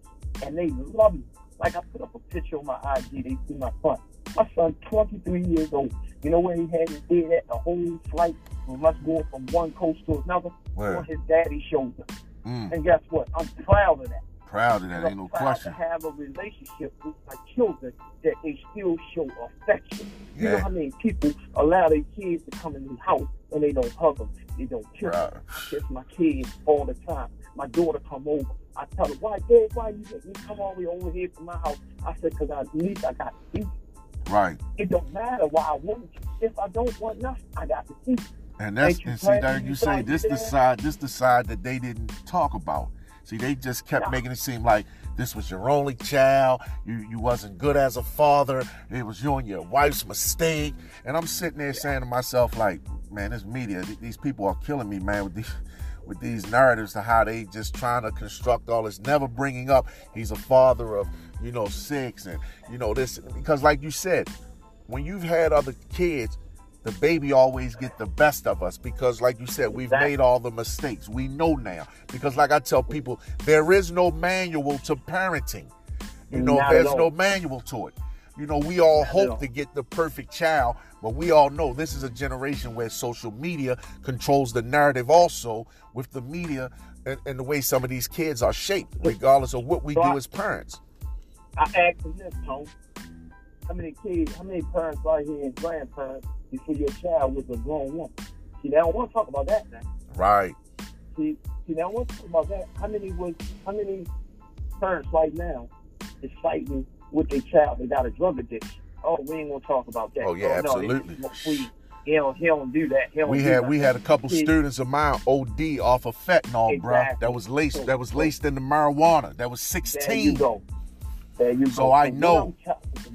and they love me. Like I put up a picture on my IG, they see my son. My son, 23 years old. You know where he had his head at the whole flight from us going from one coast to another Where? on his daddy's shoulder. Mm, And guess what? I'm proud of that. Proud of that, ain't no question. to have a relationship with my children that they still show affection. You know Yeah. how many people allow their kids to come in the house and they don't hug them, they don't kiss them. Right. I kiss my kids all the time. My daughter come over. I tell her, why, Dad, why you me come all the way over here to my house? I said, because at least I got to see. you. Right. It don't matter why I want you. If I don't want nothing, I got to see. you. And that's and see there you you say this the side this the side that they didn't talk about. See, they just kept Yeah. making it seem like this was your only child. You you wasn't good as a father. It was you and your wife's mistake. And I'm sitting there saying to myself, like, man, this media, th- these people are killing me, man, with these with these narratives of how they just trying to construct all this, never bringing up he's a father of you know six and you know this because like you said, when you've had other kids, the baby always get the best of us because like you said we've Exactly. made all the mistakes. We know now. Because like i tell people there is no manual to parenting. You know Not there's no manual to it. You know we all Not hope to get the perfect child but we all know this is a generation where social media controls the narrative also with the media and, and the way some of these kids are shaped regardless of what we So do I- as parents. I asked him this, Tone. How many kids, how many parents right here and grandparents before your child was a grown woman? See, they don't want to talk about that now. right See, see, they don't want to talk about that. How many was, how many parents right now is fighting with their child? They got a drug addiction. Oh, we ain't gonna talk about that. Oh, yeah, oh, no, absolutely. weed. He don't, he don't do that. Don't we do had we had a couple students of mine OD off of fentanyl, bruh. Exactly. That was laced. So- that was laced in the marijuana. That was There you sixteen. go. There you So go. I know.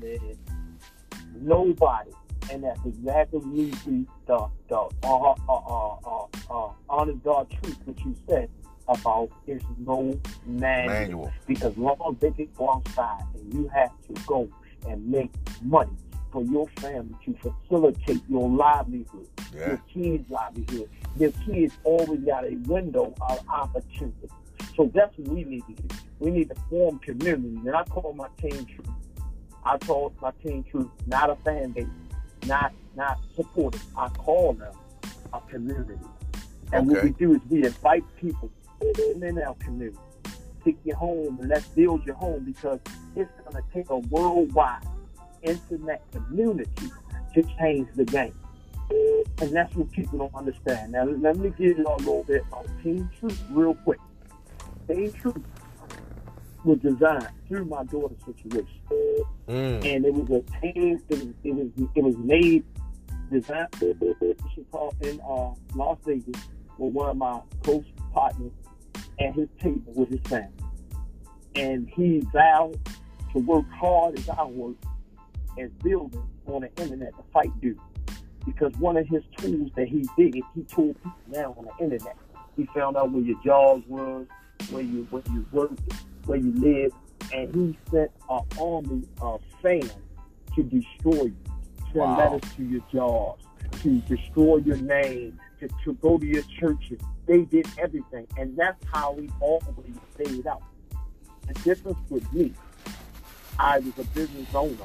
You nobody, and that's exactly the the the uh, uh, uh, uh, uh, honest God truth that you said about there's no manual. Manual. Because long as they can go outside and you have to go and make money for your family to facilitate your livelihood, Yeah. your kids' livelihood. Your kids always got a window of opportunity. So that's what we need to do. We need to form communities. And I call my team truth. I call my team truth, not a fan base, not not supporters. I call them a community. And what we do is we invite people in our community. Pick your home and let's build your home because it's going to take a worldwide internet community to change the game. And that's what people don't understand. Now, let me give you a little bit on Team Truth real quick. Team Truth was designed through my daughter's situation. Mm. And it was a team, it was, it was, it was made, designed, she called in uh, Las Vegas with one of my close partners at his table with his family. And he vowed to work hard as I work as building on the internet to fight dude. Because one of his tools that he did, he told people now on the internet. He found out where your jobs was, where you where you worked, where you live, and he sent an army of fans to destroy you, send Wow. letters to your jobs, to destroy your name, to, to go to your churches. They did everything, and that's how we always stayed out. The difference with me, I was a business owner,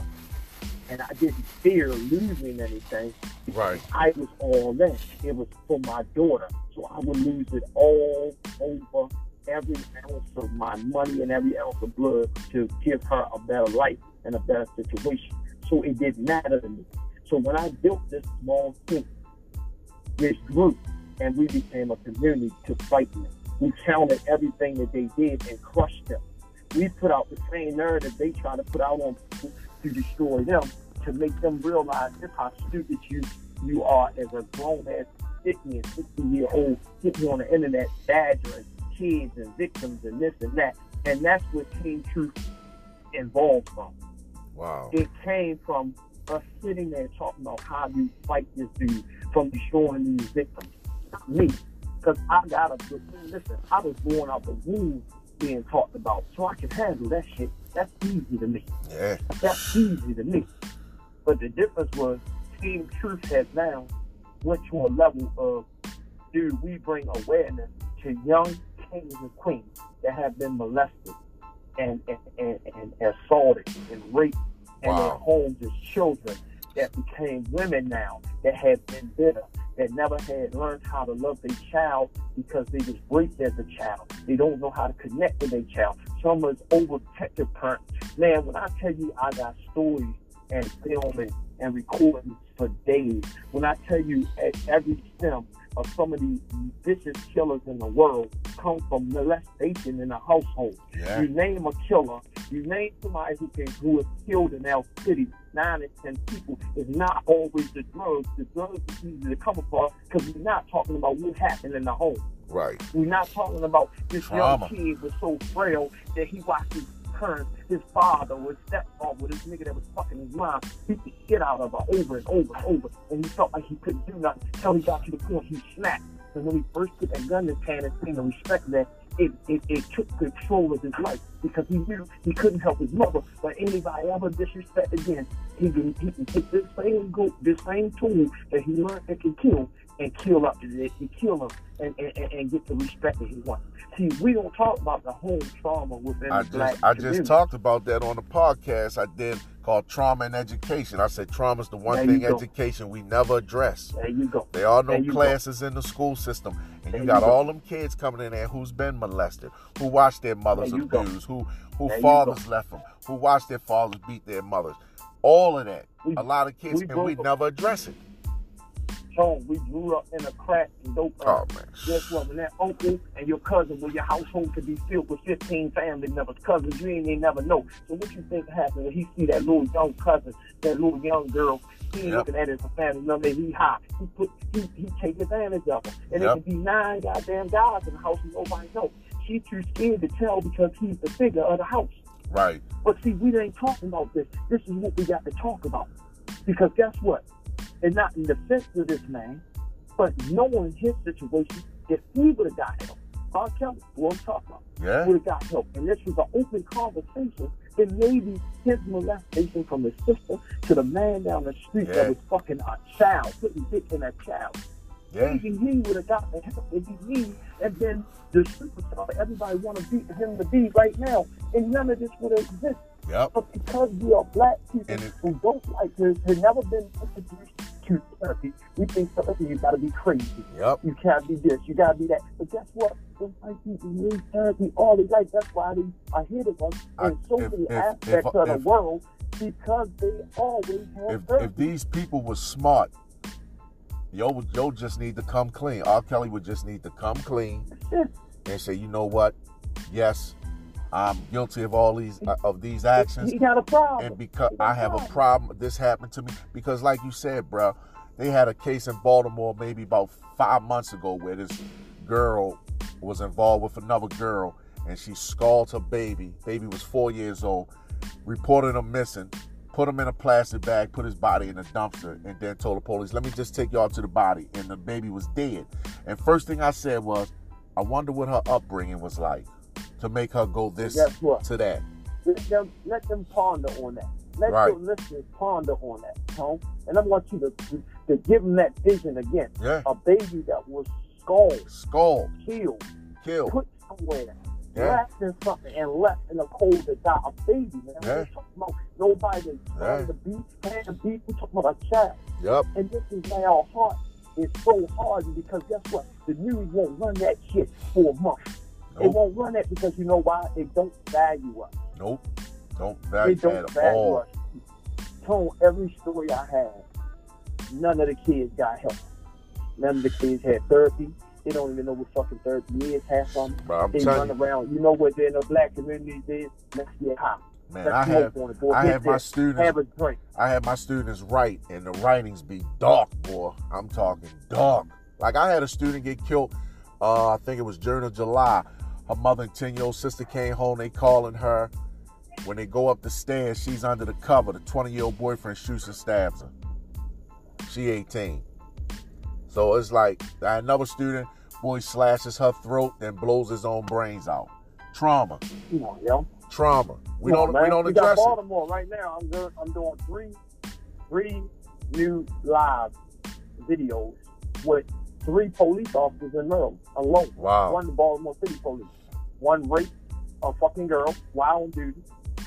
and I didn't fear losing anything. Right. I was all in. It was for my daughter, so I would lose it all over every ounce of my money and every ounce of blood to give her a better life and a better situation. So it didn't matter to me. So when I built this small team, this group, and we became a community to fight them. We counted everything that they did and crushed them. We put out the same narrative they try to put out on people to destroy them, to make them realize just how stupid you you are as a grown ass 50 and 60 year old sitting on the internet badgering kids and victims and this and that. And that's what Team Truth involved from. Wow. It came from us sitting there talking about how you fight this dude from destroying these victims. Not me. Because I got a listen, I was born out the womb being talked about, so I can handle that shit. That's easy to me. Yeah. That's easy to me. But the difference was Team Truth has now went to a level of, dude, we bring awareness to young kings and queens that have been molested and and, and, and assaulted and raped in their homes as children that became women now that have been bitter, that never had learned how to love their child because they was raped as a child. They don't know how to connect with their child. Some is overprotective parents. Man, when I tell you I got stories and filming and recording for days, when I tell you at every stem of some of these vicious killers in the world come from molestation in a household. Yeah. You name a killer, you name somebody who can who has killed in our city nine and ten people. It's not always the drugs. The drugs is easy to come across because we're not talking about what happened in the home. Right. We're not talking about this Trauma. young kid was so frail that he watched his his father or his stepfather, this nigga that was fucking his mom, beat the shit out of her over and over and over. And he felt like he couldn't do nothing until he got to the point he snapped. And when he first put that gun in his hand and seen the respect that, it, it, it took control of his life because he knew he couldn't help his mother. But anybody ever disrespect again, he can, he can take this same go, this same tool that he learned that can kill and kill up and kill him and, and, and- get the respect that he wants. See, we don't talk about the home trauma within I the black just I community. just talked about that on the podcast I did called Trauma and Education. I said trauma's the one There thing go. education we never address. There you go. There are no There you go. classes in the school system. And There you you got go. all them kids coming in there who's been molested, who watched their mothers you abused, who who fathers left them, who watched their fathers beat their mothers. All of that. We- a lot of kids we and we broke- never address it. Home, we grew up in a crack and dope. Oh era. man. Guess what? When that uncle and your cousin, when your household could be filled with 15 family members, cousins, you ain't even never know. So what you think happened when he see that little young cousin, that little young girl, he Yep. looking at it as a family member, he high. He put, he, he take advantage of her. And Yep. it could be nine goddamn guys in the house and nobody know. She too scared to tell because he's the figure of the house. Right. But see, we ain't talking about this. This is what we got to talk about. Because guess what? And not in defense of this man, but knowing his situation, if he would have got help, R. Kelly, who I'm talking about, Yeah. would have got help, and this was an open conversation, then maybe his molestation from his sister to the man down the street Yeah. that was fucking a child, putting dick in a child. Yeah. Maybe he would have got the help if he and then the superstar everybody want to beat him to be right now, and none of this would have existed. Yep. But because we are black people And it- who don't like this, have never been introduced to therapy, we think therapy you gotta be crazy. Yep. You can't be this, you gotta be that. But guess what? Those white people need therapy all their life. That's why they are of us I- in so if- many if- aspects if- of the world because they always have If therapy. if these people were smart, yo yo just need to come clean. R. Kelly would just need to come clean and say, you know what? Yes, I'm guilty of all these uh, of these actions. he got a problem. and because I have a problem. this happened to me. Because, like you said, bro, they had a case in Baltimore maybe about five months ago where this girl was involved with another girl and she scalded her baby. Baby was four years old, reported him missing, put him in a plastic bag, put his body in a dumpster, and then told the police, let me just take y'all to the body. And the baby was dead. And first thing I said was, I wonder what her upbringing was like to make her go this to that. Let them, let them ponder on that. Let Right. your listeners ponder on that, Tone. And I want you to, to, to give them that vision again. Yeah. A baby that was scalded, Skull, killed, killed, put somewhere, Yeah. in something, and left in the cold to die. A baby, man. Yeah. We're talking about nobody Yeah. trying to beat, had to beat. We're talking about a child. Yep. And this is why our heart is so hard because guess what? The news won't run that shit for a month. It won't run it because you know why? It don't value us. Nope. Don't value don't that at value all. us. Tone, every story I have, none of the kids got help. None of the kids had therapy. They don't even know what fucking therapy is, half of them. Bro, I'm They run you, around. You know what they're in the black communities is? Let's get high. man, Let's I have on it, boy. I have my students Have a drink. I have my students write and the writings be dark, boy. I'm talking dark. Like I had a student get killed, uh, I think it was during of July. Her mother and 10 year old sister came home, they calling her. When they go up the stairs, she's under the cover. The 20 year old boyfriend shoots and stabs her. She 18. So it's like another student, boy slashes her throat, and blows his own brains out. Trauma. Come on, yo. Trauma. We Come don't on, we don't we got address it. Baltimore right now. I'm doing I'm doing three three new live videos with three police officers in Maryland alone. Wow. One the Baltimore City Police. One raped a fucking girl while on duty.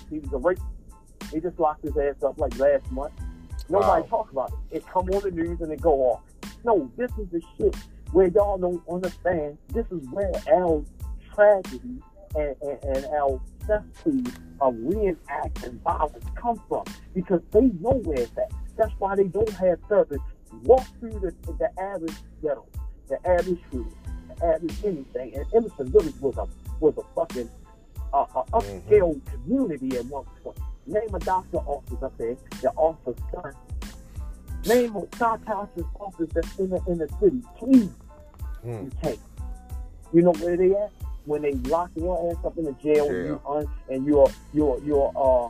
He was a rape. He just locked his ass up like last month. Nobody Wow. talk about it. It come on the news and it go off. No, this is the shit where y'all don't understand. This is where our tragedy and, and, and our cesspool of reenacting violence come from because they know where it's at. That's why they don't have service. Walk through the, the average ghetto, the average street, the average anything. And Emerson Village was a was a fucking uh, uh, upscale community at one point. Name a doctor office up there, the officer's son. Name a psychiatrist office that's in the, in the city. Please, Hmm. you can't. You know where they at? When they lock your ass up in the jail, and you un, and you're you're you're uh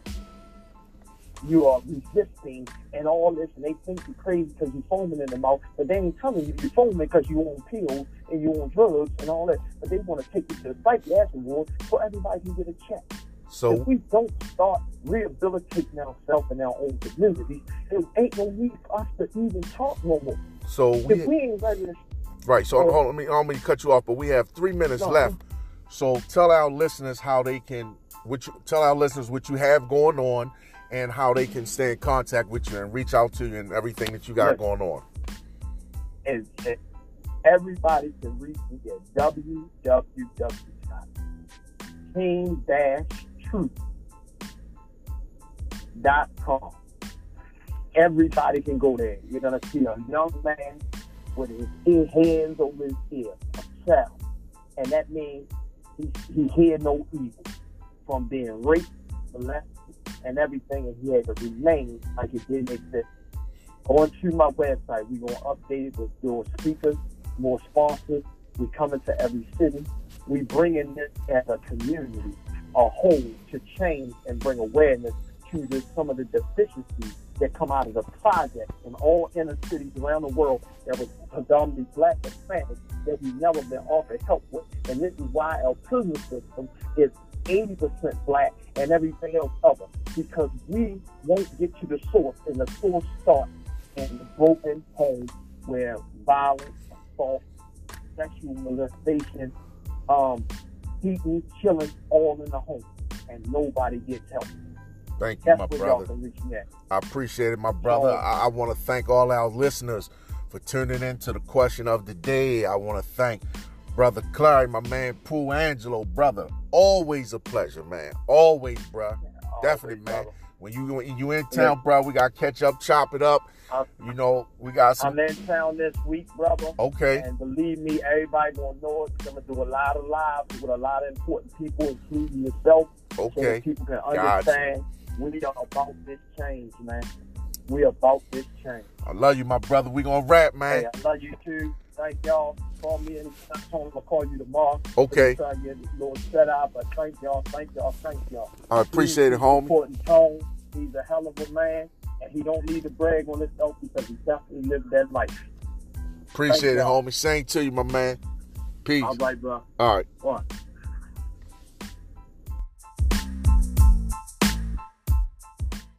you are resisting and all this, and they think you're crazy because you're foaming in the mouth, but they ain't telling you you're foaming because you on pills and you on drugs and all that. But they want to take you to the psychiatric ward so everybody can get a check. So if we don't start rehabilitating ourselves in our own community, there ain't no need for us to even talk no more. so If we we ain't ready to right. So on, let me don't to cut you off, but we have three minutes No. left. So tell our listeners how they can, which tell our listeners what you have going on, and how they can stay in contact with you and reach out to you and everything that you got going on. is that everybody can reach me at www.team-truth.com. Everybody can go there. You're gonna see a young man with his hands over his ear, a child, and that means he he hear no evil from being raped, molested, and everything, and he had to remain like it didn't exist going to my website. We're going to update it with more speakers, more sponsors. We're coming to every city. We bringing this as a community, a whole, to change and bring awareness to the, some of the deficiencies that come out of the project in all inner cities around the world that was predominantly black and Spanish that we've never been offered help with. And this is why our prison system is 80% black and everything else other because we won't get to the source and the source starts in the broken home where violence, assault, sexual molestation, um, beating, killing, all in the home, and nobody gets help. Thank you, That's my brother. can reach me at. I appreciate it, my brother. I, I want to thank all our listeners for tuning in to the question of the day. I want to thank brother Clary, my man Pooh Angelo, brother. Always a pleasure, man. Always, bruh. Definitely, Always, man. brother. When you you in town, bro, we got to catch up, chop it up. I'm, You know, we got some. I'm in town this week, brother. Okay, And believe me, everybody gonna know it. I'm gonna do a lot of lives with a lot of important people, including yourself, so okay. that people can Gotcha. understand we are about this change, man. We are about this change. I love you, my brother. We gonna rap, man. Hey, I love you too. Thank y'all. Call me anytime. Tony, I'll call you tomorrow. Okay. Try to get a little set out, but thank y'all, thank y'all, thank y'all. I appreciate it, He's homie. Supporting Tone. He's a hell of a man, and he don't need to brag on himself because he definitely lived that life. Appreciate it, y'all. homie. Same to you, my man. Peace. All right, bro. All right. One.